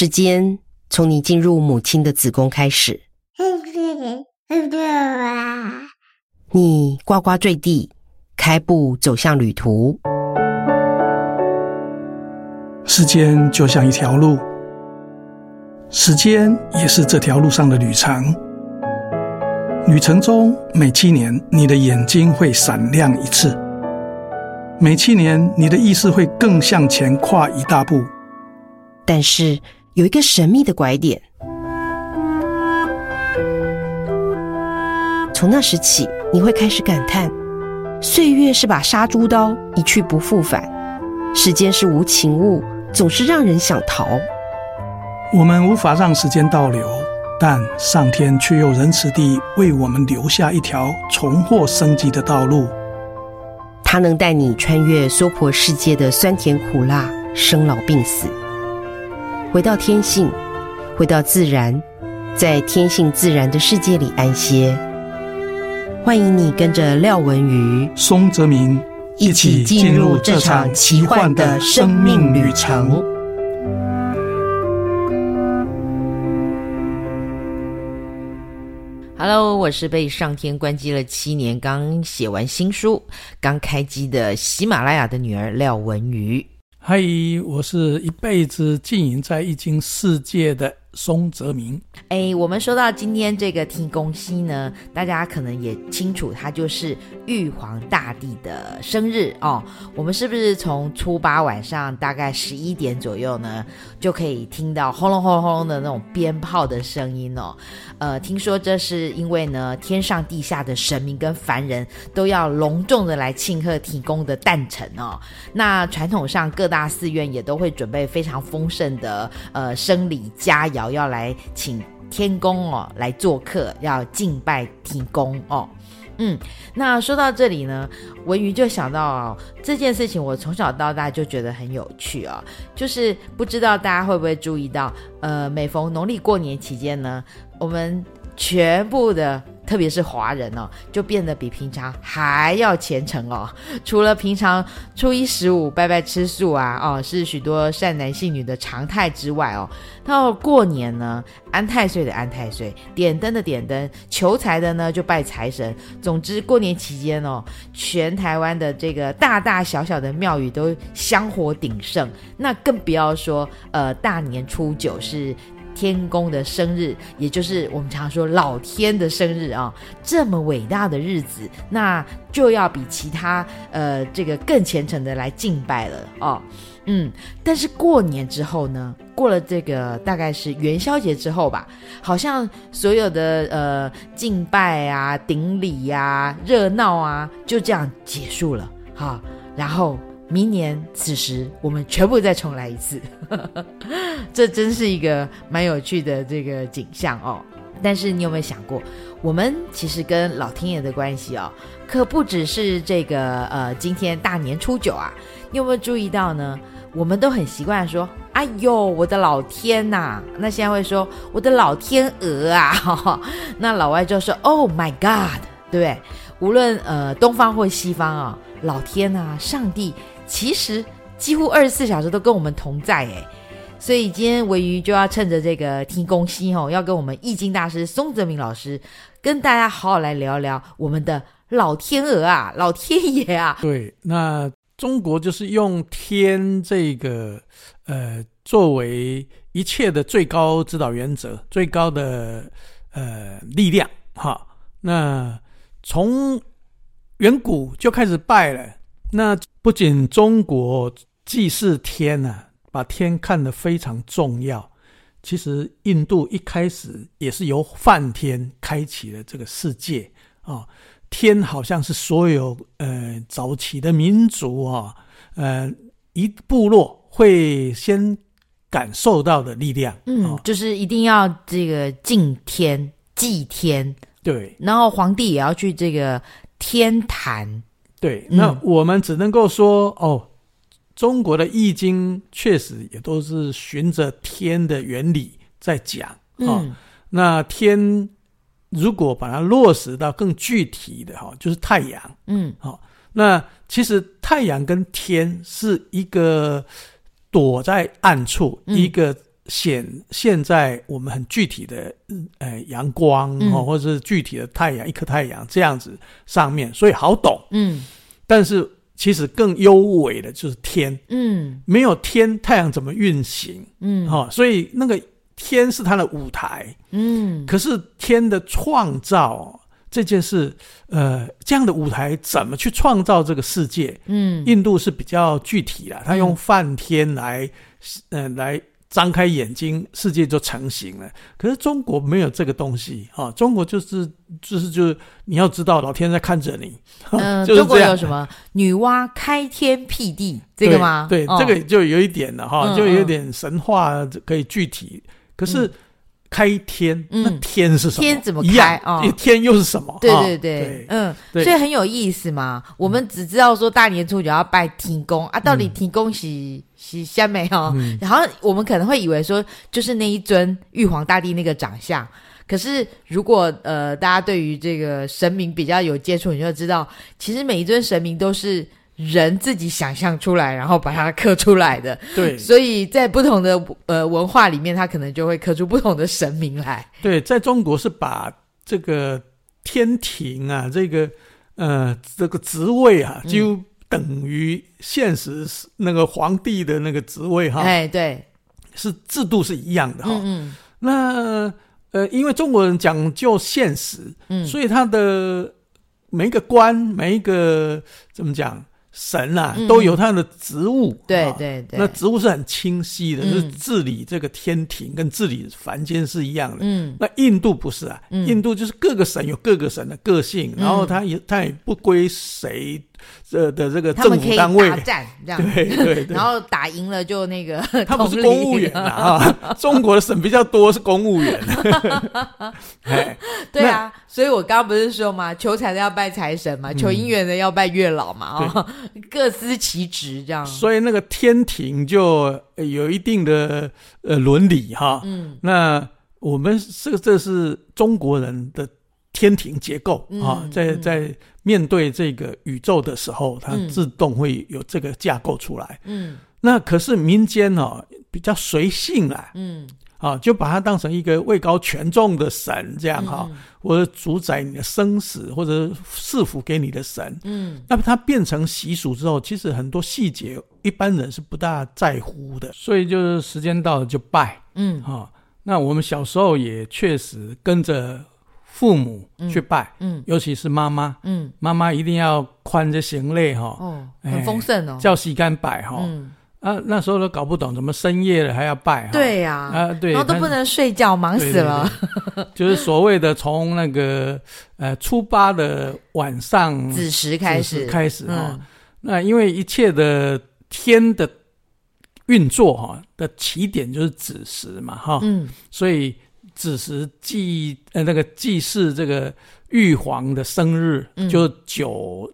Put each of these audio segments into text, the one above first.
时间从你进入母亲的子宫开始，你呱呱坠地，开步走向旅途。时间就像一条路，时间也是这条路上的旅程。旅程中每七年，你的眼睛会闪亮一次；每七年，你的意识会更向前跨一大步。但是有一个神秘的拐点，从那时起，你会开始感叹：岁月是把杀猪刀，一去不复返；时间是无情物。总是让人想逃。我们无法让时间倒流，但上天却又仁慈地为我们留下一条重获生机的道路。它能带你穿越娑婆世界的酸甜苦辣、生老病死，回到天性，回到自然，在天性自然的世界里安歇。欢迎你跟着廖文瑜、松泽明。一起进入这场奇幻的生命旅程。Hello，我是被上天关机了七年，刚写完新书、刚开机的喜马拉雅的女儿廖文瑜。嗨，我是一辈子经营在易经世界的松泽明。哎，我们说到今天这个天公星呢，大家可能也清楚，它就是玉皇大帝的生日哦。我们是不是从初八晚上大概十一点左右呢，就可以听到轰隆轰隆轰隆的那种鞭炮的声音哦？呃，听说这是因为呢，天上地下的神明跟凡人都要隆重的来庆贺天公的诞辰哦。那传统上各大寺院也都会准备非常丰盛的呃生礼佳肴。要来请天公哦来做客，要敬拜天公哦。嗯，那说到这里呢，文瑜就想到哦，这件事情，我从小到大就觉得很有趣哦。就是不知道大家会不会注意到，呃，每逢农历过年期间呢，我们全部的。特别是华人哦，就变得比平常还要虔诚哦。除了平常初一十五拜拜吃素啊，哦，是许多善男信女的常态之外哦，到过年呢，安太岁的安太岁，点灯的点灯，求财的呢就拜财神。总之，过年期间哦，全台湾的这个大大小小的庙宇都香火鼎盛。那更不要说呃，大年初九是。天公的生日，也就是我们常说老天的生日啊，这么伟大的日子，那就要比其他呃这个更虔诚的来敬拜了哦。嗯，但是过年之后呢，过了这个大概是元宵节之后吧，好像所有的呃敬拜啊、顶礼呀、啊、热闹啊，就这样结束了哈、然后。明年此时，我们全部再重来一次，这真是一个蛮有趣的这个景象哦。但是你有没有想过，我们其实跟老天爷的关系哦，可不只是这个呃，今天大年初九啊。你有没有注意到呢？我们都很习惯说：“哎呦，我的老天呐！”那现在会说：“我的老天鹅啊！” 那老外就说：“Oh my God！” 对对？无论呃东方或西方啊，老天啊，上帝。其实几乎二十四小时都跟我们同在诶，所以今天维瑜就要趁着这个天公星哦，要跟我们易经大师松泽明老师跟大家好好来聊聊我们的老天鹅啊，老天爷啊。对，那中国就是用天这个呃作为一切的最高指导原则，最高的呃力量哈。那从远古就开始拜了。那不仅中国祭祀天啊，把天看得非常重要。其实印度一开始也是由梵天开启了这个世界啊、哦。天好像是所有呃早期的民族啊，呃一部落会先感受到的力量。嗯，哦、就是一定要这个敬天祭天。对，然后皇帝也要去这个天坛。对，那我们只能够说，嗯、哦，中国的易经确实也都是循着天的原理在讲啊。那天如果把它落实到更具体的哈，就是太阳。嗯，好、哦，那其实太阳跟天是一个躲在暗处，嗯、一个显现在我们很具体的呃阳光或者是具体的太阳，一颗太阳这样子上面，所以好懂。嗯，但是其实更优美的就是天。嗯，没有天，太阳怎么运行？嗯，哈、哦，所以那个天是它的舞台。嗯，可是天的创造。这件事，呃，这样的舞台怎么去创造这个世界？嗯，印度是比较具体的，他用梵天来，嗯、呃，来张开眼睛，世界就成型了。可是中国没有这个东西啊，中国就是就是就是你要知道，老天在看着你。嗯、呃，中国有什么女娲开天辟地这个吗？对，对哦、这个就有一点了哈，就有点神话可以具体。可是。嗯开天，那天是什么？天怎么开啊？天又是什么？对对对，嗯，所以很有意思嘛。我们只知道说大年初九要拜天公啊，到底天公是是虾米哈？然后我们可能会以为说就是那一尊玉皇大帝那个长相。可是如果呃大家对于这个神明比较有接触，你就知道其实每一尊神明都是。人自己想象出来，然后把它刻出来的。对，所以在不同的呃文化里面，它可能就会刻出不同的神明来。对，在中国是把这个天庭啊，这个呃这个职位啊，就等于现实那个皇帝的那个职位哈。哎，对，是制度是一样的哈。嗯。那呃，因为中国人讲究现实，嗯，所以他的每一个官，每一个怎么讲？神啊，都有他的职务，对对对，那职务是很清晰的，是治理这个天庭，跟治理凡间是一样的。嗯，那印度不是啊，印度就是各个神有各个神的个性，然后他也他也不归谁。这的这个政府单位打战这样，对对对，然后打赢了就那个，他不是公务员啊，中国的省比较多是公务员。对啊，所以我刚刚不是说嘛，求财的要拜财神嘛，求姻缘的要拜月老嘛，啊，各司其职这样。所以那个天庭就有一定的呃伦理哈，嗯，那我们这个这是中国人的。天庭结构啊，在在面对这个宇宙的时候，它自动会有这个架构出来。嗯，那可是民间哦比较随性啊，嗯，啊就把它当成一个位高权重的神这样哈，或者主宰你的生死或者赐福给你的神。嗯，那么它变成习俗之后，其实很多细节一般人是不大在乎的，所以就是时间到了就拜。嗯，哈，那我们小时候也确实跟着。父母去拜，嗯，尤其是妈妈，嗯，妈妈一定要宽着行类哈，哦，很丰盛哦，叫洗干拜哈，嗯。啊，那时候都搞不懂，怎么深夜了还要拜，对呀，啊对，然后都不能睡觉，忙死了，就是所谓的从那个呃初八的晚上子时开始。开始哈，那因为一切的天的运作哈的起点就是子时嘛哈，嗯，所以。子时祭呃那个祭祀这个玉皇的生日，嗯、就九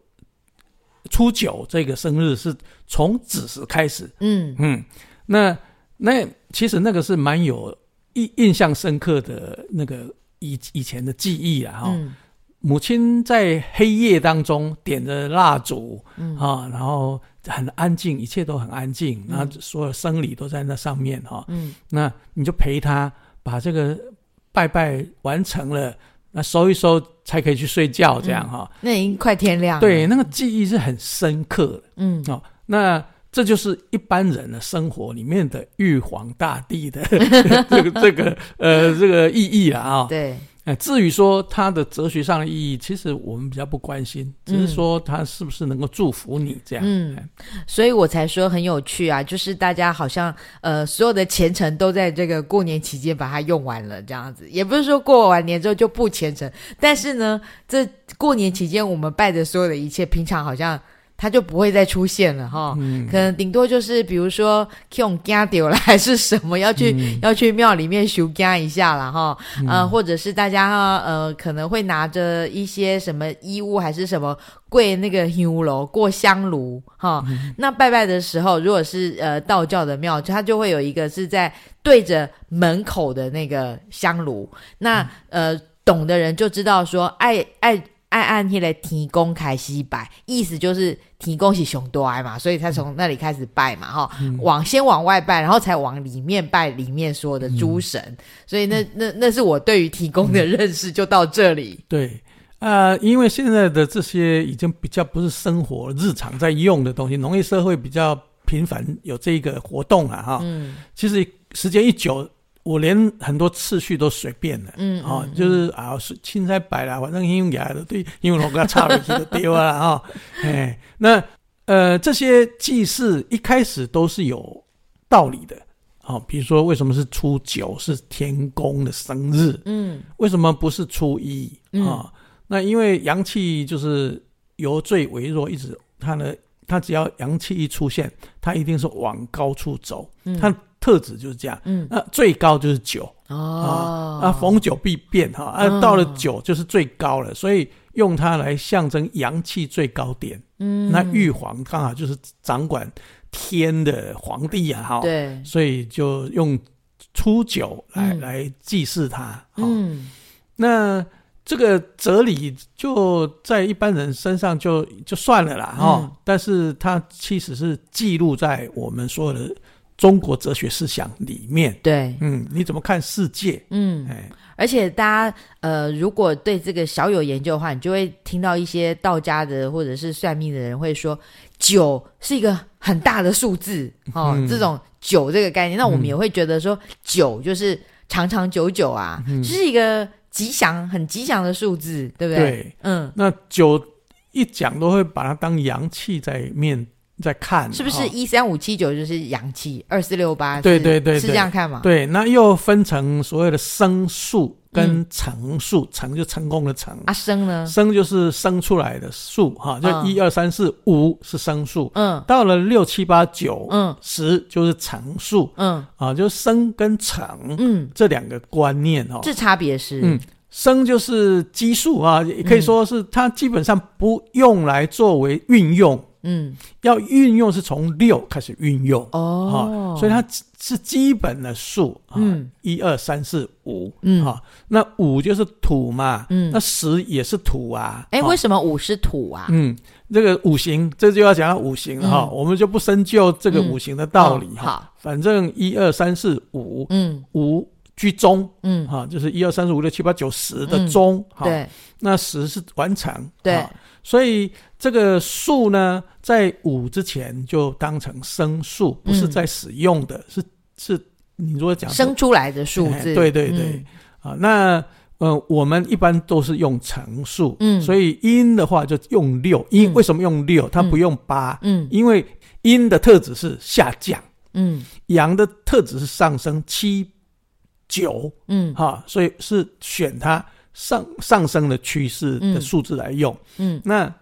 初九这个生日是从子时开始。嗯嗯，那那其实那个是蛮有印印象深刻的那个以以前的记忆啊哈。嗯、母亲在黑夜当中点着蜡烛，嗯啊，然后很安静，一切都很安静，然后所有生理都在那上面哈。嗯，那你就陪他把这个。拜拜完成了，那收一收才可以去睡觉，这样哈、嗯。那已经快天亮了。对，那个记忆是很深刻的。嗯，哦，那这就是一般人的生活里面的玉皇大帝的 这个这个呃这个意义了啊。对。哎，至于说它的哲学上的意义，其实我们比较不关心，只是说它是不是能够祝福你这样。嗯，所以我才说很有趣啊，就是大家好像呃所有的虔诚都在这个过年期间把它用完了，这样子，也不是说过完年之后就不虔诚，但是呢，这过年期间我们拜的所有的一切，平常好像。他就不会再出现了哈，嗯、可能顶多就是比如说用家丢了还是什么，要去、嗯、要去庙里面修家一下了哈，嗯、呃，或者是大家呃可能会拿着一些什么衣物还是什么跪那个香炉过香炉哈，嗯、那拜拜的时候，如果是呃道教的庙，它就会有一个是在对着门口的那个香炉，那、嗯、呃懂的人就知道说爱爱。爱爱按那个提供开始拜，意思就是天公是上大嘛，所以他从那里开始拜嘛，哈、嗯，往先往外拜，然后才往里面拜里面所有的诸神，嗯、所以那那那是我对于提供的认识就到这里。对，呃，因为现在的这些已经比较不是生活日常在用的东西，农业社会比较频繁有这个活动啊，哈，嗯，其实时间一久。我连很多次序都随便了，嗯，啊、哦，就是啊，是青菜摆了，反正用起来的对，因为我给他插回去就丢了啊，哎，那呃，这些祭祀一开始都是有道理的，好、哦，比如说为什么是初九是天公的生日，嗯，为什么不是初一？啊？那因为阳气就是由最微弱，一直它呢，它只要阳气一出现，它一定是往高处走，嗯，它。特质就是这样，嗯，那最高就是九哦，啊，逢九必变哈，啊，到了九就是最高了，所以用它来象征阳气最高点，嗯，那玉皇刚好就是掌管天的皇帝啊，哈，对，所以就用初九来来祭祀他，嗯，那这个哲理就在一般人身上就就算了啦，哈，但是它其实是记录在我们所有的。中国哲学思想里面，对，嗯，你怎么看世界？嗯，哎，而且大家呃，如果对这个小有研究的话，你就会听到一些道家的或者是算命的人会说，九是一个很大的数字 哦，嗯、这种九这个概念，那我们也会觉得说，九就是长长久久啊，这、嗯、是一个吉祥、很吉祥的数字，对不对？对，嗯，那九一讲都会把它当阳气在面。在看是不是一三五七九就是阳气，二四六八对对对，是这样看吗？对，那又分成所谓的生数跟成数，成就成功的成。啊，生呢？生就是生出来的数哈，就一二三四五是生数，嗯，到了六七八九，嗯，十就是成数，嗯，啊，就生跟成，嗯，这两个观念哦，这差别是，嗯，生就是基数啊，也可以说是它基本上不用来作为运用。嗯，要运用是从六开始运用哦，所以它是基本的数啊，一二三四五，嗯，哈，那五就是土嘛，嗯，那十也是土啊，哎，为什么五是土啊？嗯，这个五行，这就要讲到五行哈，我们就不深究这个五行的道理哈，反正一二三四五，嗯，五居中，嗯，哈，就是一二三四五六七八九十的中，对，那十是完成，对。所以这个数呢，在五之前就当成生数，不是在使用的，嗯、是是，你如果讲生出来的数字，哎、对对对，嗯、啊，那呃，我们一般都是用乘数，嗯，所以阴的话就用六，阴为什么用六？它不用八，嗯，因为阴的特质是下降，嗯，阳的特质是上升，七九，嗯，哈，所以是选它。上上升的趋势的数字来用，嗯，嗯，那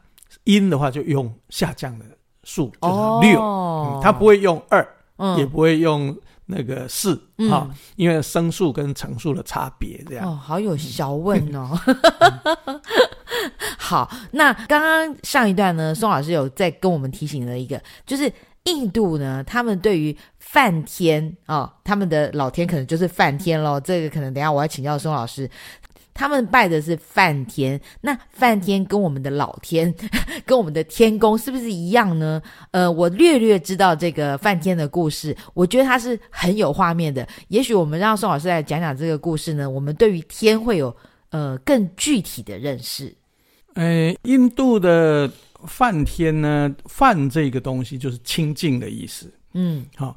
阴的话就用下降的数，就是六，哦，它不会用二，嗯，也不会用那个四，嗯，哈，因为升数跟乘数的差别这样。哦，好有学问哦。好，那刚刚上一段呢，宋老师有在跟我们提醒了一个，就是印度呢，他们对于梵天啊，哦，他们的老天可能就是梵天喽。这个可能等一下我要请教宋老师。他们拜的是梵天，那梵天跟我们的老天，跟我们的天宫是不是一样呢？呃，我略略知道这个梵天的故事，我觉得它是很有画面的。也许我们让宋老师来讲讲这个故事呢，我们对于天会有呃更具体的认识。呃，印度的梵天呢，梵这个东西就是清净的意思。嗯，好，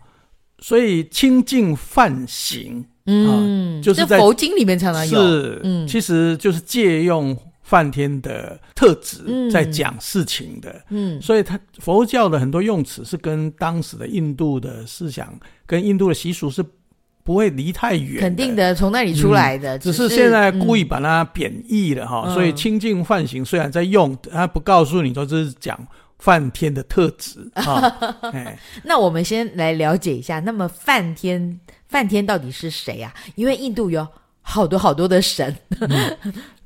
所以清净梵行。嗯，就是在佛经里面常常有，是，嗯，其实就是借用梵天的特质在讲事情的，嗯，所以他佛教的很多用词是跟当时的印度的思想跟印度的习俗是不会离太远，肯定的，从那里出来的，只是现在故意把它贬义了哈，所以清净梵行虽然在用，他不告诉你说这是讲梵天的特质 啊，哎，那我们先来了解一下，那么梵天。梵天到底是谁呀、啊？因为印度有好多好多的神。嗯、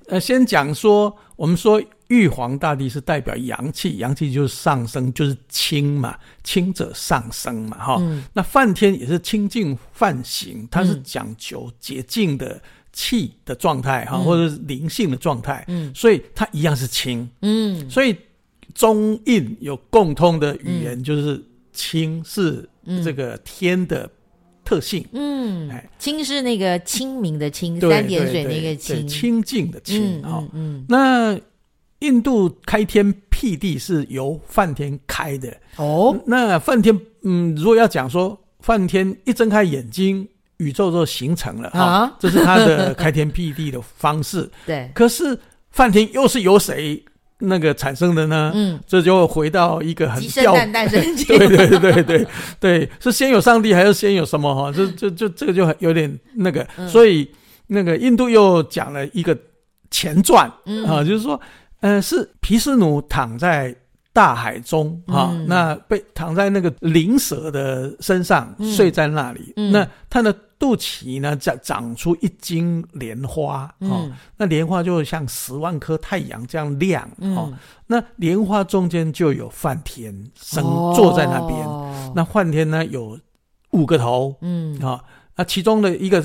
呃，先讲说，我们说玉皇大帝是代表阳气，阳气就是上升，就是清嘛，清者上升嘛，哈、嗯。那梵天也是清净梵行，它是讲求洁净的气的状态哈，嗯、或者是灵性的状态，嗯，所以它一样是清，嗯，所以中印有共通的语言，就是清是这个天的特性，嗯，哎，清是那个清明的清，三点水那个清，清净的清，哦、嗯，嗯，那印度开天辟地是由梵天开的，哦，那梵天，嗯，如果要讲说梵天一睁开眼睛。宇宙就形成了啊，这是他的开天辟地的方式。对，可是梵天又是由谁那个产生的呢？嗯，这就回到一个很吊诞生 对对对对对，是先有上帝还是先有什么？哈，这这这这个就很有点那个，所以那个印度又讲了一个前传啊，就是说，呃，是毗湿奴躺在大海中啊，那被躺在那个灵蛇的身上睡在那里，那他的。肚脐呢，长长出一茎莲花，哦，嗯、那莲花就像十万颗太阳这样亮，嗯、哦，那莲花中间就有梵天生坐在那边，哦、那梵天呢有五个头，嗯，啊、哦，那其中的一个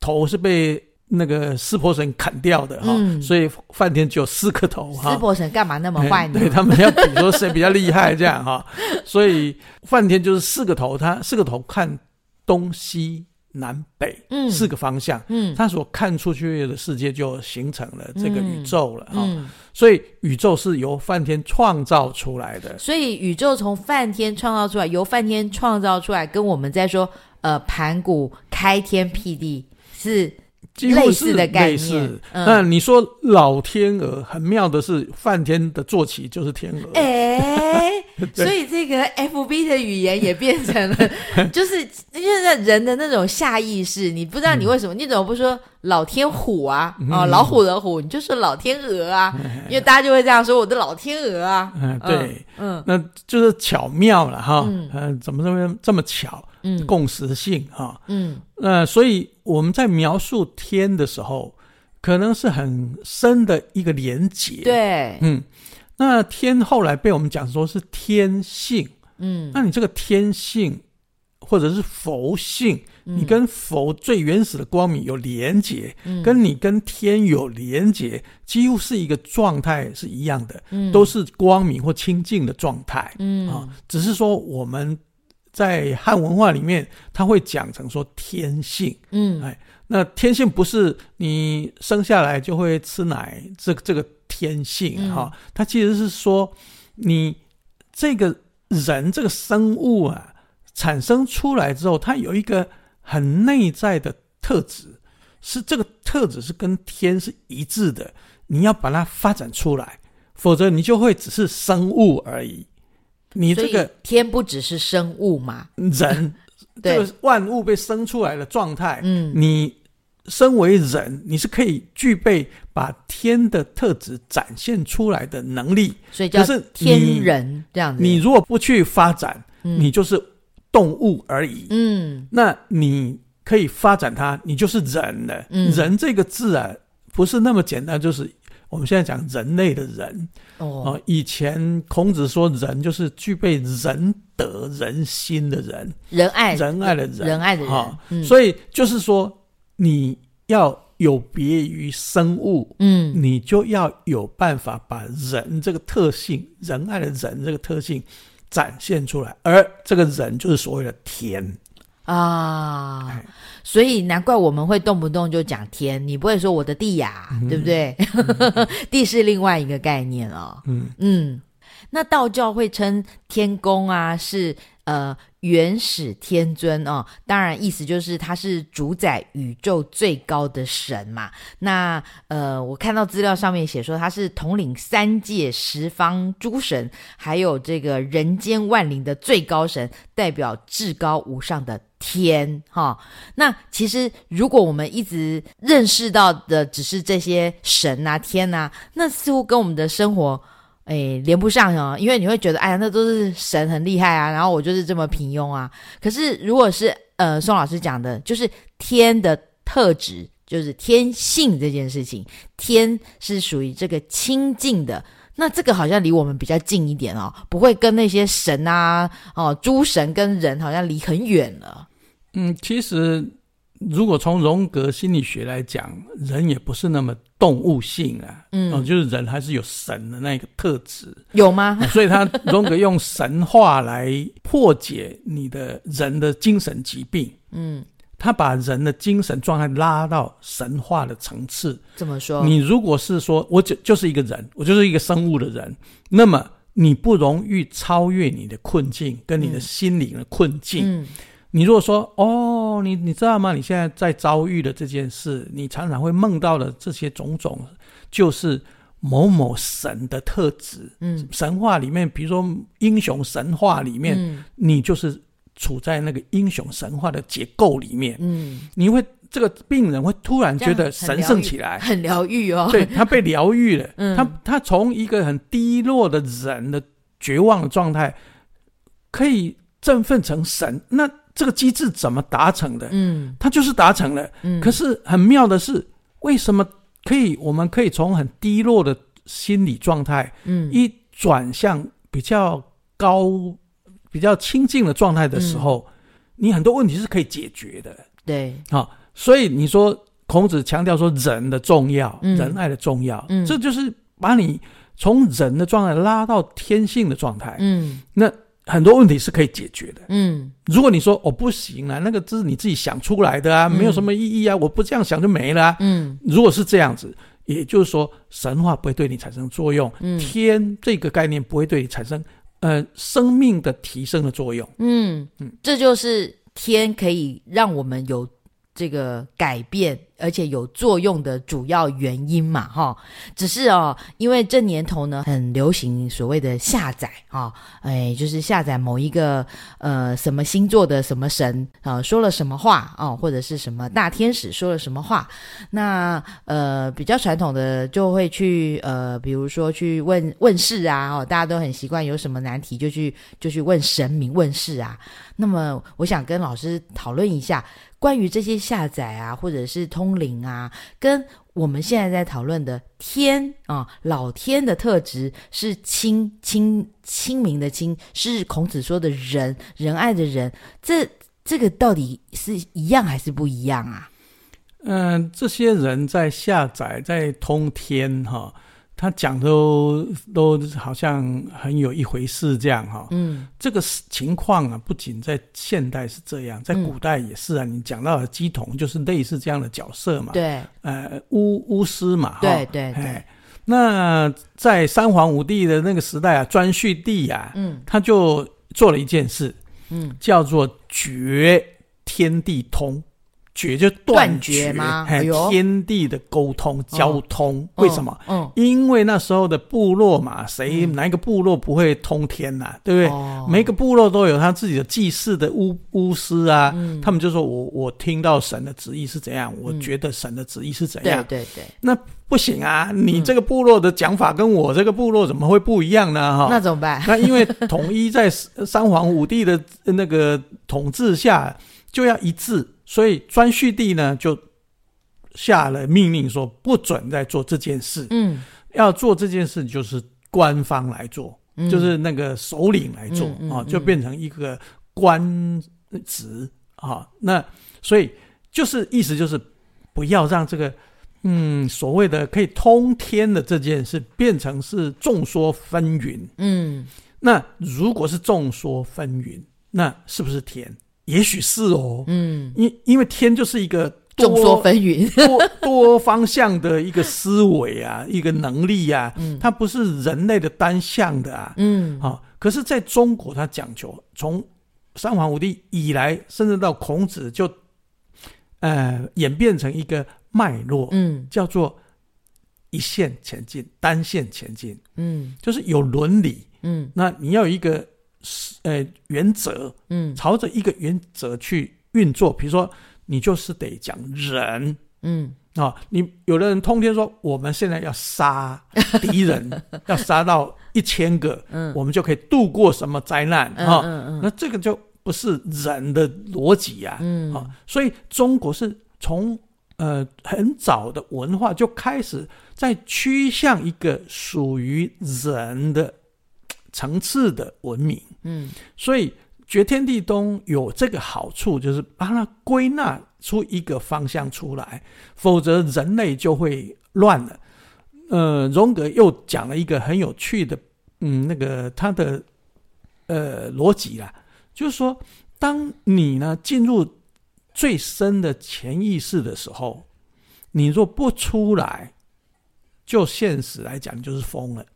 头是被那个湿婆神砍掉的，哈、所以梵天只有四颗头，哈，湿婆神干嘛那么坏呢？对，他们要比说谁比较厉害，这样哈、哦，所以梵天就是四个头，他四个头看东西。南北嗯四个方向，嗯，他所看出去的世界就形成了这个宇宙了哈，所以宇宙是由梵天创造出来的。所以宇宙从梵天创造出来，由梵天创造出来，跟我们在说呃盘古开天辟地是。类似的概念，类似。那你说老天鹅很妙的是，梵天的坐骑就是天鹅。哎，所以这个 FB 的语言也变成了，就是现在人的那种下意识，你不知道你为什么，你怎么不说老天虎啊？啊，老虎的虎，你就说老天鹅啊？因为大家就会这样说，我的老天鹅啊。嗯，对，嗯，那就是巧妙了哈。嗯，怎么这么这么巧？嗯，共识性哈，嗯，那所以我们在描述天的时候，可能是很深的一个连结，对，嗯，那天后来被我们讲说是天性，嗯，那你这个天性或者是佛性，你跟佛最原始的光明有连结，嗯，跟你跟天有连结，几乎是一个状态是一样的，嗯，都是光明或清净的状态，嗯。啊，只是说我们。在汉文化里面，他会讲成说天性，嗯，哎，那天性不是你生下来就会吃奶，这个这个天性哈，它其实是说你这个人这个生物啊，产生出来之后，它有一个很内在的特质，是这个特质是跟天是一致的，你要把它发展出来，否则你就会只是生物而已。你这个天不只是生物嘛？人，这个万物被生出来的状态，嗯，你身为人，你是可以具备把天的特质展现出来的能力，所以叫天人这样子。你如果不去发展，你就是动物而已。嗯，那你可以发展它，你就是人了。嗯，人这个字啊，不是那么简单，就是。我们现在讲人类的人哦，以前孔子说人就是具备仁德人心的人，仁爱。仁爱的人，仁爱的人。所以就是说，你要有别于生物，嗯，你就要有办法把人这个特性，仁爱的人这个特性展现出来，而这个人就是所谓的天。啊，所以难怪我们会动不动就讲天，你不会说我的地呀，嗯、对不对？嗯、地是另外一个概念哦。嗯嗯，那道教会称天公啊是呃元始天尊哦，当然意思就是他是主宰宇宙最高的神嘛。那呃，我看到资料上面写说他是统领三界十方诸神，还有这个人间万灵的最高神，代表至高无上的。天哈，那其实如果我们一直认识到的只是这些神啊、天啊，那似乎跟我们的生活诶连不上哦，因为你会觉得哎呀，那都是神很厉害啊，然后我就是这么平庸啊。可是如果是呃宋老师讲的，就是天的特质，就是天性这件事情，天是属于这个清净的，那这个好像离我们比较近一点哦，不会跟那些神啊、哦诸神跟人好像离很远了。嗯，其实如果从荣格心理学来讲，人也不是那么动物性啊，嗯，哦，就是人还是有神的那个特质，有吗？所以他 荣格用神话来破解你的人的精神疾病，嗯，他把人的精神状态拉到神话的层次。怎么说？你如果是说我就就是一个人，我就是一个生物的人，那么你不容易超越你的困境跟你的心灵的困境。嗯嗯你如果说哦，你你知道吗？你现在在遭遇的这件事，你常常会梦到的这些种种，就是某某神的特质。嗯，神话里面，比如说英雄神话里面，嗯，你就是处在那个英雄神话的结构里面。嗯，你会这个病人会突然觉得神圣起来，很疗愈哦。对，他被疗愈了。嗯，他他从一个很低落的人的绝望的状态，可以振奋成神。那这个机制怎么达成的？嗯，它就是达成了。嗯，可是很妙的是，为什么可以？我们可以从很低落的心理状态，嗯，一转向比较高、比较清静的状态的时候，嗯，你很多问题是可以解决的。对，啊，所以你说孔子强调说人的重要，嗯，仁爱的重要，嗯，这就是把你从人的状态拉到天性的状态。嗯，那。很多问题是可以解决的。嗯，如果你说我、哦、不行啊，那个这是你自己想出来的啊，嗯、没有什么意义啊，我不这样想就没了、啊。嗯，如果是这样子，也就是说神话不会对你产生作用，嗯、天这个概念不会对你产生呃生命的提升的作用。嗯嗯，这就是天可以让我们有这个改变。而且有作用的主要原因嘛，哈，只是哦，因为这年头呢，很流行所谓的下载啊，哎，就是下载某一个呃什么星座的什么神啊说了什么话啊，或者是什么大天使说了什么话，那呃比较传统的就会去呃，比如说去问问事啊，哦，大家都很习惯有什么难题就去就去问神明问事啊。那么我想跟老师讨论一下。关于这些下载啊，或者是通灵啊，跟我们现在在讨论的天啊，老天的特质是清清清明的清，是孔子说的仁仁爱的仁，这这个到底是一样还是不一样啊？嗯、这些人在下载，在通天哈。他讲都都好像很有一回事这样哈，嗯，这个情况啊，不仅在现代是这样，在古代也是啊。嗯、你讲到的鸡童就是类似这样的角色嘛，对，呃，巫巫师嘛，对对对。那在三皇五帝的那个时代啊，颛顼帝啊，嗯，他就做了一件事，嗯，叫做绝天地通。绝就断绝吗？哎呦，天地的沟通、交通，为什么？嗯，因为那时候的部落嘛，谁哪一个部落不会通天呐？对不对？每个部落都有他自己的祭祀的巫巫师啊，他们就说我我听到神的旨意是怎样，我觉得神的旨意是怎样。对对对，那不行啊！你这个部落的讲法跟我这个部落怎么会不一样呢？哈，那怎么办？那因为统一在三皇五帝的那个统治下，就要一致。所以顓頊帝呢，就下了命令说，不准再做这件事。嗯，要做这件事就是官方来做，嗯、就是那个首领来做啊、嗯嗯哦，就变成一个官职啊、哦。那所以就是意思就是不要让这个嗯所谓的可以通天的这件事变成是众说纷纭。嗯，那如果是众说纷纭，那是不是天？也许是哦，嗯，因因为天就是一个众说纷纭、多多方向的一个思维啊，一个能力啊，嗯，它不是人类的单向的啊，嗯，好，可是在中国，它讲求从三皇五帝以来，甚至到孔子，就呃演变成一个脉络，嗯，叫做一线前进，单线前进，嗯，就是有伦理，嗯，那你要有一个。呃，原则，嗯，朝着一个原则去运作。比如说，你就是得讲仁，嗯啊，你有的人通天说，我们现在要杀 敌人，要杀到一千个，嗯，我们就可以度过什么灾难啊？嗯嗯，那这个就不是人的逻辑呀，嗯啊，所以中国是从呃很早的文化就开始在趋向一个属于人的。层次的文明，嗯，所以绝天地东有这个好处，就是把它归纳出一个方向出来，否则人类就会乱了。呃，荣格又讲了一个很有趣的，嗯，那个他的呃逻辑啦，就是说，当你呢进入最深的潜意识的时候，你若不出来，就现实来讲，你就是疯了。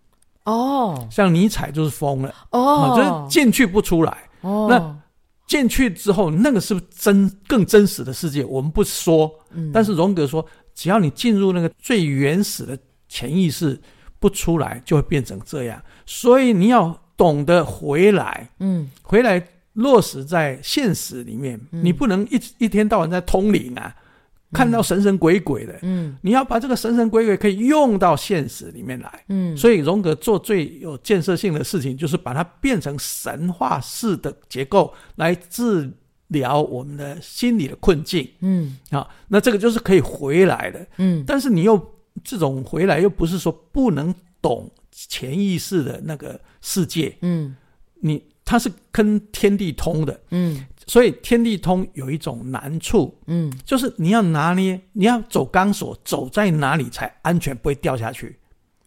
哦，像尼采就是疯了。哦，就是进去不出来。哦，那进去之后，那个是不是真更真实的世界？我们不说。嗯，但是荣格说，只要你进入那个最原始的。潜意识不出来，就会变成这样。所以你要懂得回来，嗯，回来落实在现实里面。嗯、你不能一一天到晚在通灵啊，嗯、看到神神鬼鬼的。嗯，你要把这个神神鬼鬼可以用到现实里面来。嗯，所以荣格做最有建设性的事情，就是把它变成神话式的结构来治疗我们的心理的困境。嗯，啊，那这个就是可以回来的。嗯，但是你又。这种回来又不是说不能懂潜意识的那个世界，嗯，你它是跟天地通的，嗯，所以天地通有一种难处，嗯，就是你要拿捏，你要走钢索，走在哪里才安全，不会掉下去。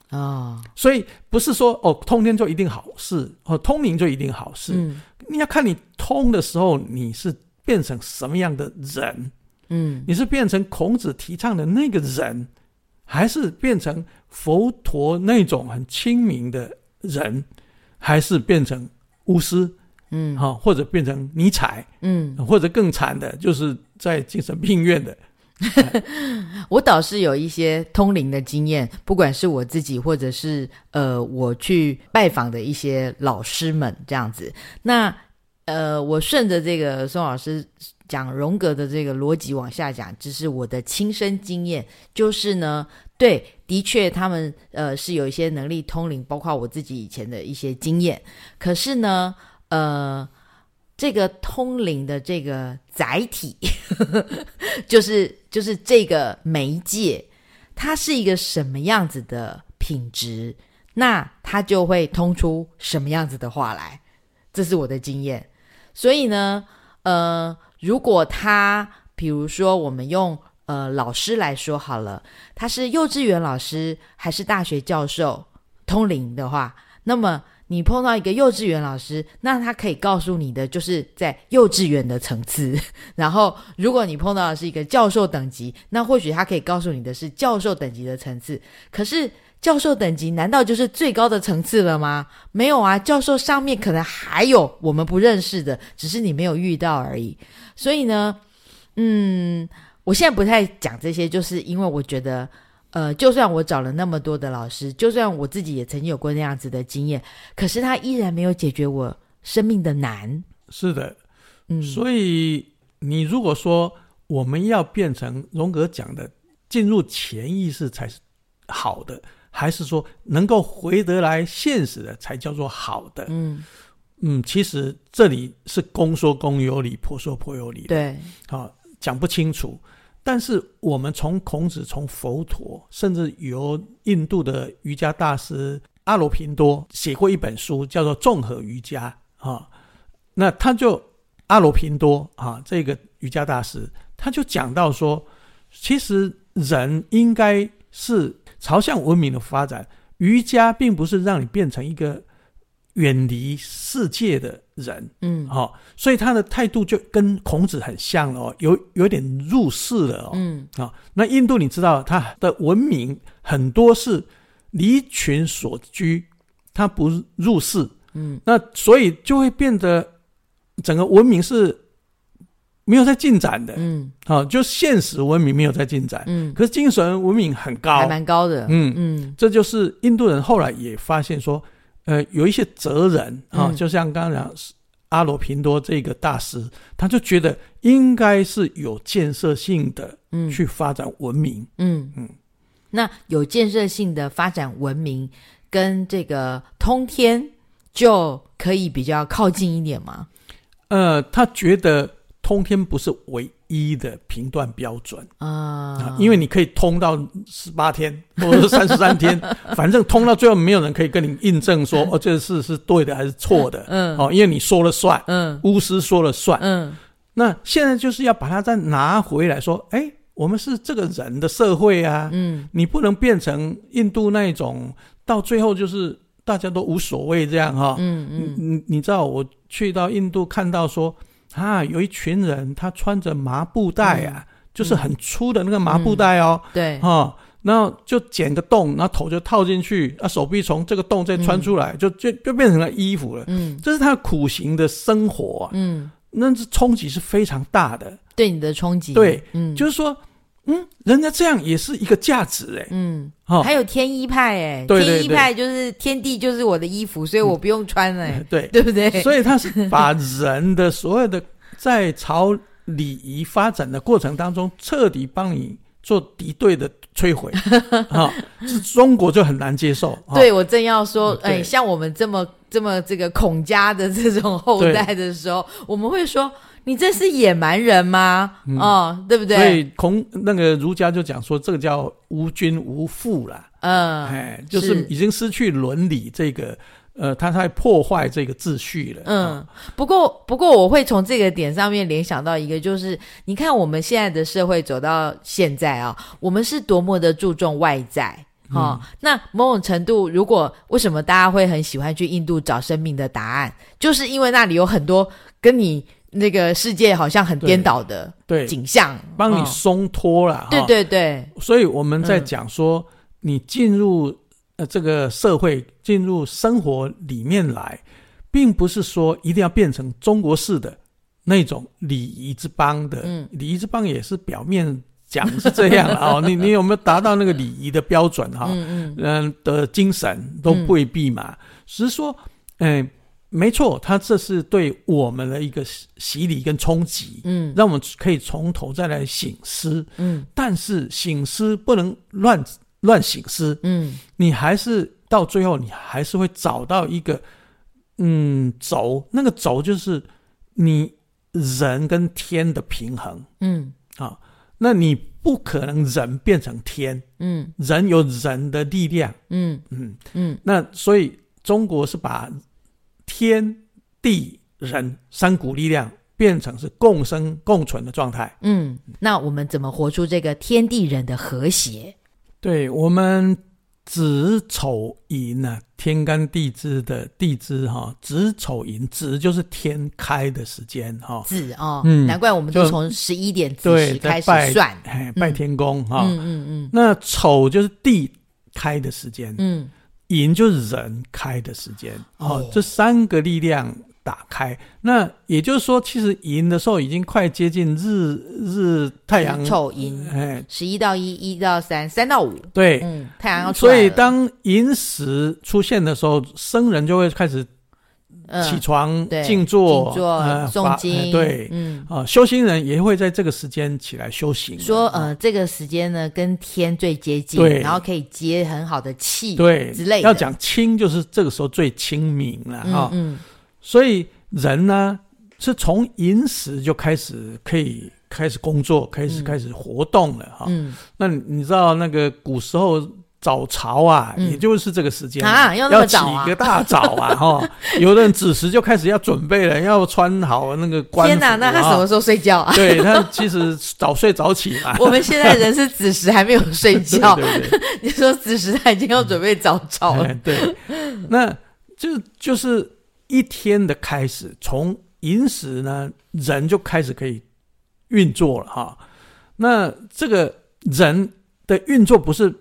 啊。哦，所以不是说哦，通天就一定好事，哦，通灵就一定好事，嗯，你要看你通的时候，你是变成什么样的人，嗯，你是变成孔子提倡的那个人。还是变成佛陀那种很亲民的人，还是变成巫师，嗯，好，或者变成尼采，嗯，或者更惨的，就是在精神病院的。我倒是有一些通灵的经验，不管是我自己，或者是呃，我去拜访的一些老师们这样子。那呃，我顺着这个宋老师。讲荣格的这个逻辑往下讲，这是我的亲身经验。就是呢，对，的确他们呃是有一些能力通灵，包括我自己以前的一些经验。可是呢，呃，这个通灵的这个载体，就是就是这个媒介，它是一个什么样子的品质，那它就会通出什么样子的话来。这是我的经验。所以呢，呃。如果他，比如说，我们用呃老师来说好了，他是幼稚园老师还是大学教授通灵的话，那么你碰到一个幼稚园老师，那他可以告诉你的就是在幼稚园的层次。然后，如果你碰到的是一个教授等级，那或许他可以告诉你的是教授等级的层次。可是，教授等级难道就是最高的层次了吗？没有啊，教授上面可能还有我们不认识的，只是你没有遇到而已。所以呢，嗯，我现在不太讲这些，就是因为我觉得，呃，就算我找了那么多的老师，就算我自己也曾经有过那样子的经验，可是他依然没有解决我生命的难。是的，嗯，所以你如果说我们要变成荣格讲的进入潜意识才是好的。还是说能够回得来现实的才叫做好的？嗯嗯，其实这里是公说公有理，婆说婆有理。对，好，讲不清楚。但是我们从孔子、从佛陀，甚至由印度的瑜伽大师阿罗频多写过一本书，叫做《综合瑜伽》啊。那他就阿罗频多啊，这个瑜伽大师，他就讲到说，其实人应该是。朝向文明的发展，瑜伽并不是让你变成一个远离世界的人，嗯，好、哦，所以他的态度就跟孔子很像了哦，有有点入世了哦，嗯，啊、哦，那印度你知道，他的文明很多是离群所居，他不入世，嗯，那所以就会变得整个文明是。没有在进展的，嗯，好、哦，就现实文明没有在进展，嗯，可是精神文明很高，还蛮高的，嗯。嗯，这就是印度人后来也发现说，呃，有一些哲人啊、就像刚刚讲阿罗平多这个大师，他就觉得应该是有建设性的，嗯，去发展文明，嗯嗯，那有建设性的发展文明跟这个通天就可以比较靠近一点吗？呃，他觉得。通天不是唯一的评断标准。啊，因为你可以通到十八天或者是三十三天，反正通到最后没有人可以跟你印证说哦，这个事是对的还是错的，嗯，哦，因为你说了算，嗯，巫师说了算，嗯，那现在就是要把它再拿回来说，哎，我们是这个人的社会啊，嗯，你不能变成印度那一种，到最后就是大家都无所谓这样哈、哦，嗯。嗯，你你知道我去到印度看到说啊，有一群人他穿着麻布袋啊，嗯、就是很粗的那个麻布袋哦，嗯、对，哈、哦，然后就剪个洞，然后头就套进去，啊，手臂从这个洞再穿出来，嗯、就就就变成了衣服了，嗯，这是他苦行的生活、啊，嗯。那是冲击是非常大的，对你的冲击，对，嗯，就是说，嗯，人家这样也是一个价值，哎，嗯，还有天衣派，哎，天衣派就是天地就是我的衣服，所以我不用穿，哎，对，对不对？所以他是把人的所有的在朝礼仪发展的过程当中，彻底帮你做敌对的摧毁，啊，是中国就很难接受。对，我正要说，哎，像我们这么。这么这个孔家的这种后代的时候，我们会说你这是野蛮人吗？嗯、哦，对不对？所以孔那个儒家就讲说，这个叫无君无父了。嗯，哎，就是已经失去伦理这个，呃，他在破坏这个秩序了。嗯，哦、不过不过我会从这个点上面联想到一个，就是你看我们现在的社会走到现在啊，我们是多么的注重外在。哦，那某种程度，如果为什么大家会很喜欢去印度找生命的答案，就是因为那里有很多跟你那个世界好像很颠倒的对景象，帮你松脱了。对对对，所以我们在讲说，你进入呃这个社会，进入生活里面来，并不是说一定要变成中国式的那种礼仪之邦的。嗯，礼仪之邦也是表面。讲是这样啊、哦，你你有没有达到那个礼仪的标准哈、哦？嗯嗯的精神都未必嘛。只、嗯、是说，嗯、呃，没错，他这是对我们的一个洗礼跟冲击，嗯，让我们可以从头再来醒思，嗯。但是醒思不能乱乱醒思，嗯，你还是到最后你还是会找到一个嗯轴，那个轴就是你人跟天的平衡，嗯。啊。哦那你不可能人变成天，嗯，人有人的力量，嗯。嗯。嗯。那所以中国是把天地人三股力量变成是共生共存的状态，嗯。那我们怎么活出这个天地人的和谐？对我们。子丑寅呢？天干地支的地支哈，子丑寅，子就是天开的时间哈。子哦，嗯，难怪我们就从十一点子时开始算，哎，拜天公哈。嗯嗯嗯。那丑就是地开的时间，嗯，寅就是人开的时间，哦，这三个力量。打开，那也就是说，其实寅的时候已经快接近日日太阳。丑寅，哎，十一到一，一到三，三到五，对，嗯，太阳要出来。所以当寅时出现的时候，生人就会开始起床静坐、静坐、诵经，对，嗯啊，修行人也会在这个时间起来修行。说呃，这个时间呢，跟天最接近，对，然后可以接很好的气，对，之类。要讲清，就是这个时候最清明了啊，嗯。所以人呢，是从寅时就开始可以开始工作，开始开始活动了哈。嗯，那你知道那个古时候早朝啊，也就是这个时间啊，要起个大早啊 哈。有的人子时就开始要准备了，要穿好那个官服。天哪，那他什么时候睡觉啊？对，他其实早睡早起嘛。我们现在人是子时还没有睡觉，你说子时他已经要准备早朝了。对，那就就是。一天的开始，从寅时呢，人就开始可以运作了哈。那这个人的运作不是，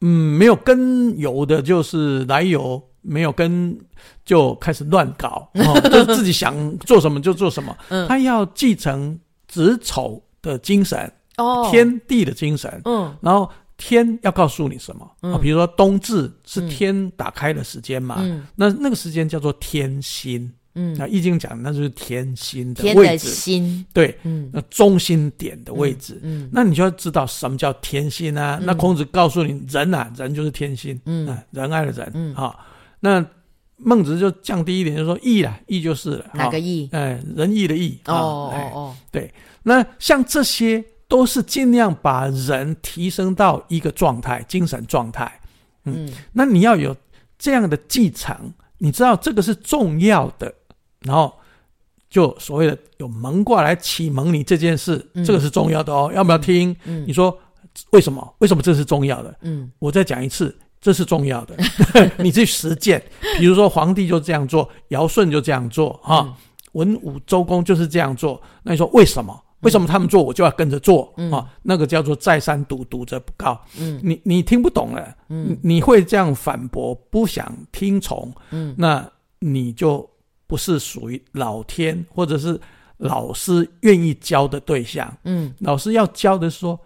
嗯，没有根由的，就是来由没有根就开始乱搞，就自己想做什么就做什么。他要继承子丑的精神，天地的精神，嗯，然后。天要告诉你什么？啊，比如说冬至是天打开的时间嘛，那那个时间叫做天心。嗯，那易经讲那就是天心的位置，心对，嗯，那中心点的位置。嗯，那你就要知道什么叫天心啊？那孔子告诉你，人啊，人就是天心。嗯，仁爱的人啊。那孟子就降低一点，就说义啦，义就是了。哪个义？哎，仁义的义。哦哦哦，对。那像这些。都是尽量把人提升到一个状态，精神状态。嗯，嗯，那你要有这样的继承，你知道这个是重要的。然后就所谓的有蒙卦来启蒙你这件事，嗯、这个是重要的哦。要不要听？嗯、你说为什么？为什么这是重要的？嗯，我再讲一次，这是重要的。你去实践。比如说皇帝就这样做，尧舜就这样做，哈、嗯，文武周公就是这样做。那你说为什么？为什么他们做我就要跟着做？嗯、啊，那个叫做再三读，读则不告。嗯，你你听不懂了，嗯，你会这样反驳，不想听从，嗯，那你就不是属于老天或者是老师愿意教的对象。嗯，老师要教的是说，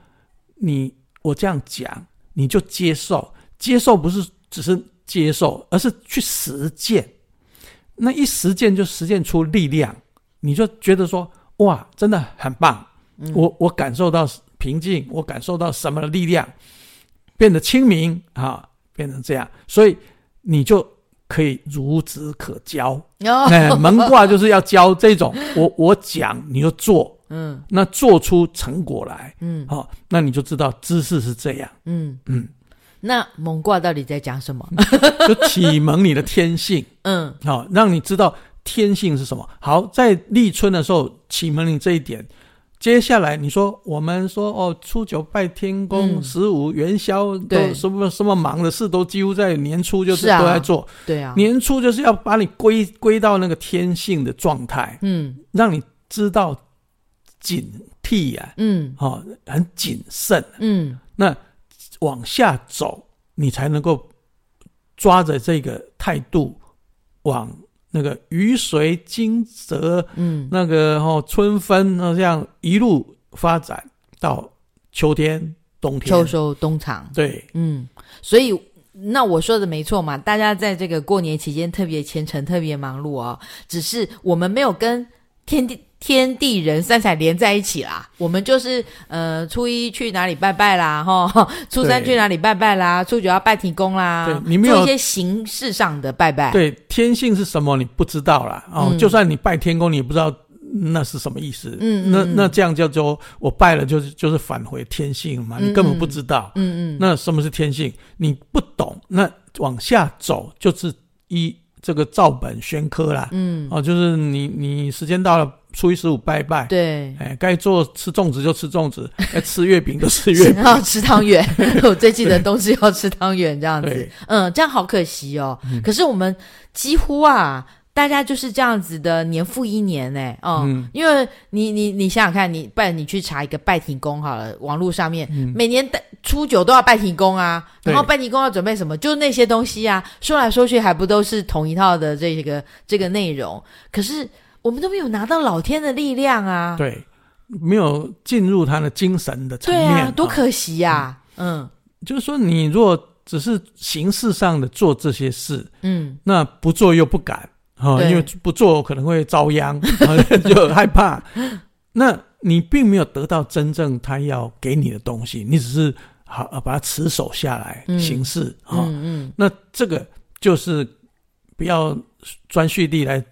你我这样讲，你就接受，接受不是只是接受，而是去实践。那一实践就实践出力量，你就觉得说。哇，真的很棒！嗯、我我感受到平静，我感受到什么力量，变得清明啊，变成这样，所以你就可以孺子可教。哦哎、蒙卦就是要教这种，我我讲你就做，嗯，那做出成果来，嗯，好、哦，那你就知道知识是这样，嗯嗯。嗯那蒙卦到底在讲什么？就启蒙你的天性，嗯，好、哦，让你知道。天性是什么？好，在立春的时候启蒙你这一点。接下来你说，我们说哦，初九拜天公，嗯、十五元宵，都什么什么忙的事都几乎在年初就是都在做。对啊，年初就是要把你归归到那个天性的状态，嗯，让你知道警惕呀、啊，嗯，哦，很谨慎，嗯，那往下走，你才能够抓着这个态度往。那个雨水惊蛰，嗯，那个哦，春分，那这样一路发展到秋天、冬天，秋收冬藏，对，嗯，所以那我说的没错嘛，大家在这个过年期间特别虔诚、特别忙碌哦，只是我们没有跟天地。天地人三彩连在一起啦，我们就是呃初一去哪里拜拜啦，哈，初三去哪里拜拜啦，初九要拜天公啦，对，你没有做一些形式上的拜拜。对，天性是什么你不知道啦。哦，嗯、就算你拜天公，你也不知道那是什么意思。嗯，嗯，那那这样叫做我拜了就是就是返回天性嘛，你根本不知道。嗯嗯，那什么是天性？你不懂，那往下走就是一这个照本宣科啦。嗯，哦，就是你你时间到了。初一十五拜拜，对，哎，该做吃粽子就吃粽子，该吃月饼就吃月饼，然后吃汤圆。我最记得东西要吃汤圆这样子，嗯，这样好可惜哦。嗯、可是我们几乎啊，大家就是这样子的，年复一年呢，哦、嗯，因为你你你想想看，你拜你去查一个拜停公好了，网络上面、嗯、每年初九都要拜停公啊，然后拜停公要准备什么，就那些东西啊，说来说去还不都是同一套的这个这个内容，可是。我们都没有拿到老天的力量啊！对，没有进入他的精神的层面，对啊，多可惜呀、啊！嗯，嗯就是说，你如果只是形式上的做这些事，嗯，那不做又不敢啊，对因为不做可能会遭殃，就害怕。那你并没有得到真正他要给你的东西，你只是好把它持守下来，嗯、形式啊，嗯那这个就是不要专蓄力来。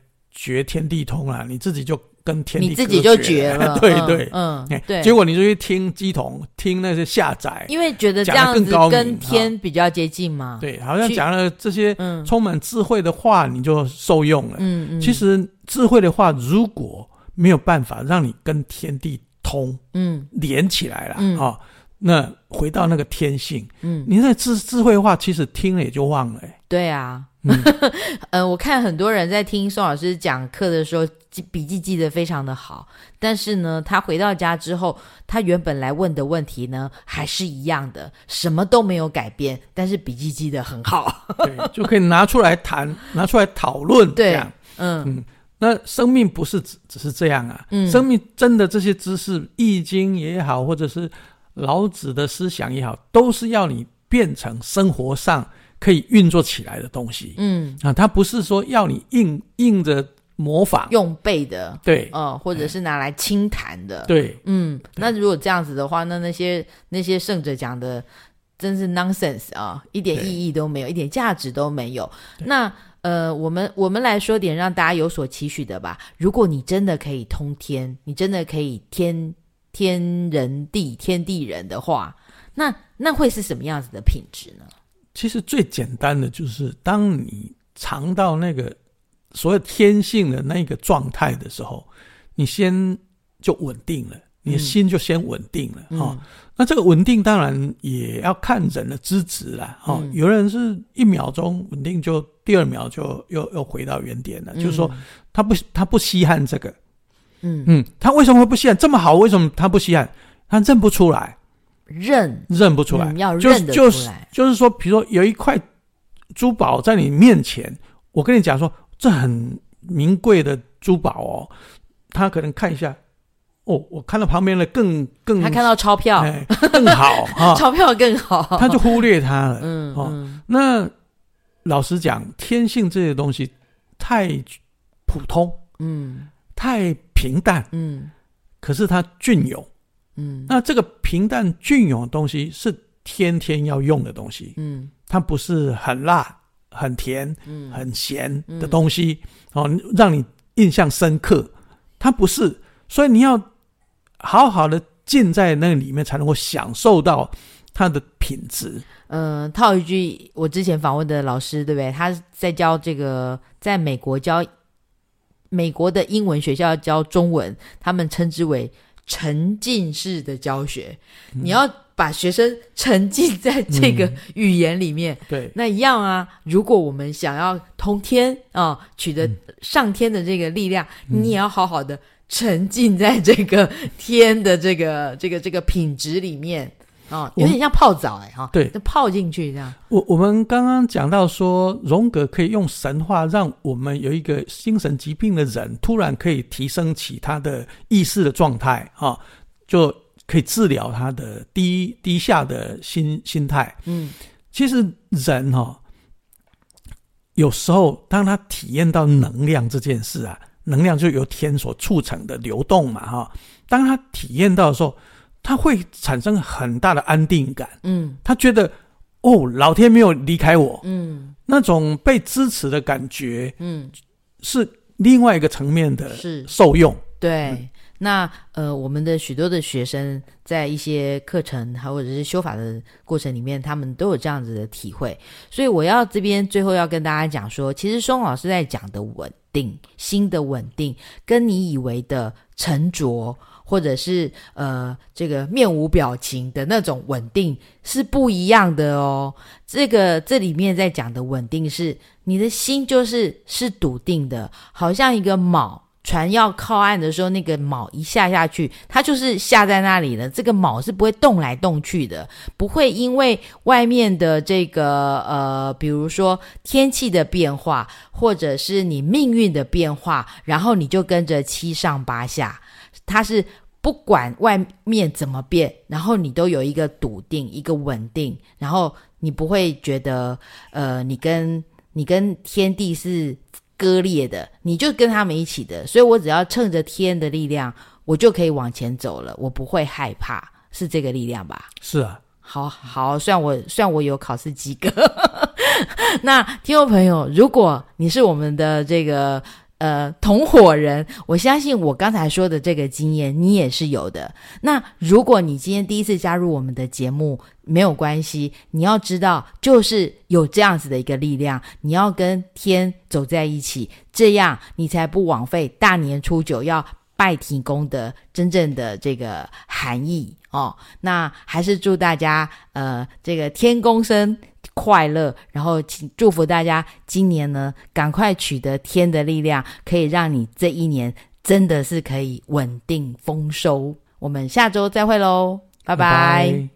绝天地通啊，你自己就跟天地你自己就绝了，对对，嗯，对。结果你就去听鸡同，听那些下载，因为觉得这样子跟天比较接近嘛。对，好像讲了这些充满智慧的话，你就受用了。嗯嗯。其实智慧的话，如果没有办法让你跟天地通，嗯，连起来了，啊，那回到那个天性，嗯，你那智智慧的话，其实听了也就忘了。对啊。嗯，呃，我看很多人在听宋老师讲课的时候，记笔记记得非常的好。但是呢，他回到家之后，他原本来问的问题呢，还是一样的，什么都没有改变。但是笔记记得很好，对，就可以拿出来谈，拿出来讨论。对，嗯嗯，那生命不是只只是这样啊，嗯，生命真的这些知识，《易经》也好，或者是老子的思想也好，都是要你变成生活上。可以运作起来的东西，嗯。啊，它不是说要你硬硬着模仿。用背的，对，呃，或者是拿来轻谈的，对，嗯，那如果这样子的话，那那些那些圣者讲的真是 nonsense 啊，一点意义都没有，一点价值都没有。那呃，我们我们来说点让大家有所期许的吧。如果你真的可以通天，你真的可以天天人地天地人的话，那那会是什么样子的品质呢？其实最简单的就是，当你尝到那个所谓天性的那个状态的时候，你先就稳定了，你的心就先稳定了、嗯哦、那这个稳定当然也要看人的资质啦。哈、哦嗯。有人是一秒钟稳定，就第二秒就又又回到原点了。嗯、就是说，他不他不稀罕这个。嗯嗯，他为什么会不稀罕？这么好，为什么他不稀罕？他认不出来，认认不出来，嗯、要认得出来。就是就是说，比如说有一块珠宝在你面前，我跟你讲说，这很名贵的珠宝哦，他可能看一下，哦，我看到旁边的更更，他看到钞票、哎、更好 哈，钞票更好，他就忽略它了。嗯，哦、嗯，那老实讲，天性这些东西太普通，嗯，太平淡，嗯，可是它隽永，嗯，那这个平淡隽永的东西是天天要用的东西，嗯，它不是很辣。很甜、嗯、很咸的东西、嗯、哦，让你印象深刻。它不是，所以你要好好的浸在那里面，才能够享受到它的品质。嗯、呃，套一句我之前访问的老师，对不对？他在教这个，在美国教美国的英文学校教中文，他们称之为沉浸式的教学。嗯、你要。把学生沉浸在这个语言里面，嗯、对，那一样啊。如果我们想要通天啊、哦，取得上天的这个力量，嗯、你也要好好的沉浸在这个天的这个这个这个品质里面啊、哦，有点像泡澡哎哈，对，泡进去这样。我我们刚刚讲到说，荣格可以用神话让我们有一个精神疾病的人突然可以提升起他的意识的状态啊，就。可以治疗他的低低下的心心态。嗯，其实人哈、哦，有时候当他体验到能量这件事啊，能量就由天所促成的流动嘛，哈。当他体验到的时候，他会产生很大的安定感。嗯，他觉得哦，老天没有离开我。嗯，那种被支持的感觉，嗯，是另外一个层面的受用。对。嗯那呃，我们的许多的学生在一些课程，还或者是修法的过程里面，他们都有这样子的体会。所以我要这边最后要跟大家讲说，其实松老师在讲的稳定，心的稳定，跟你以为的沉着，或者是呃这个面无表情的那种稳定是不一样的哦。这个这里面在讲的稳定是，你的心就是是笃定的，好像一个锚。船要靠岸的时候，那个锚一下下去，它就是下在那里了。这个锚是不会动来动去的，不会因为外面的这个呃，比如说天气的变化，或者是你命运的变化，然后你就跟着七上八下。它是不管外面怎么变，然后你都有一个笃定，一个稳定，然后你不会觉得呃，你跟你跟天地是。割裂的，你就跟他们一起的，所以我只要趁着天的力量，我就可以往前走了，我不会害怕，是这个力量吧？是啊，好好，虽然我虽然我有考试及格，那听众朋友，如果你是我们的这个。呃，同伙人，我相信我刚才说的这个经验，你也是有的。那如果你今天第一次加入我们的节目，没有关系，你要知道，就是有这样子的一个力量，你要跟天走在一起，这样你才不枉费大年初九要拜天公的真正的这个含义哦。那还是祝大家呃，这个天公生。快乐，然后请祝福大家今年呢，赶快取得天的力量，可以让你这一年真的是可以稳定丰收。我们下周再会喽，拜拜。拜拜。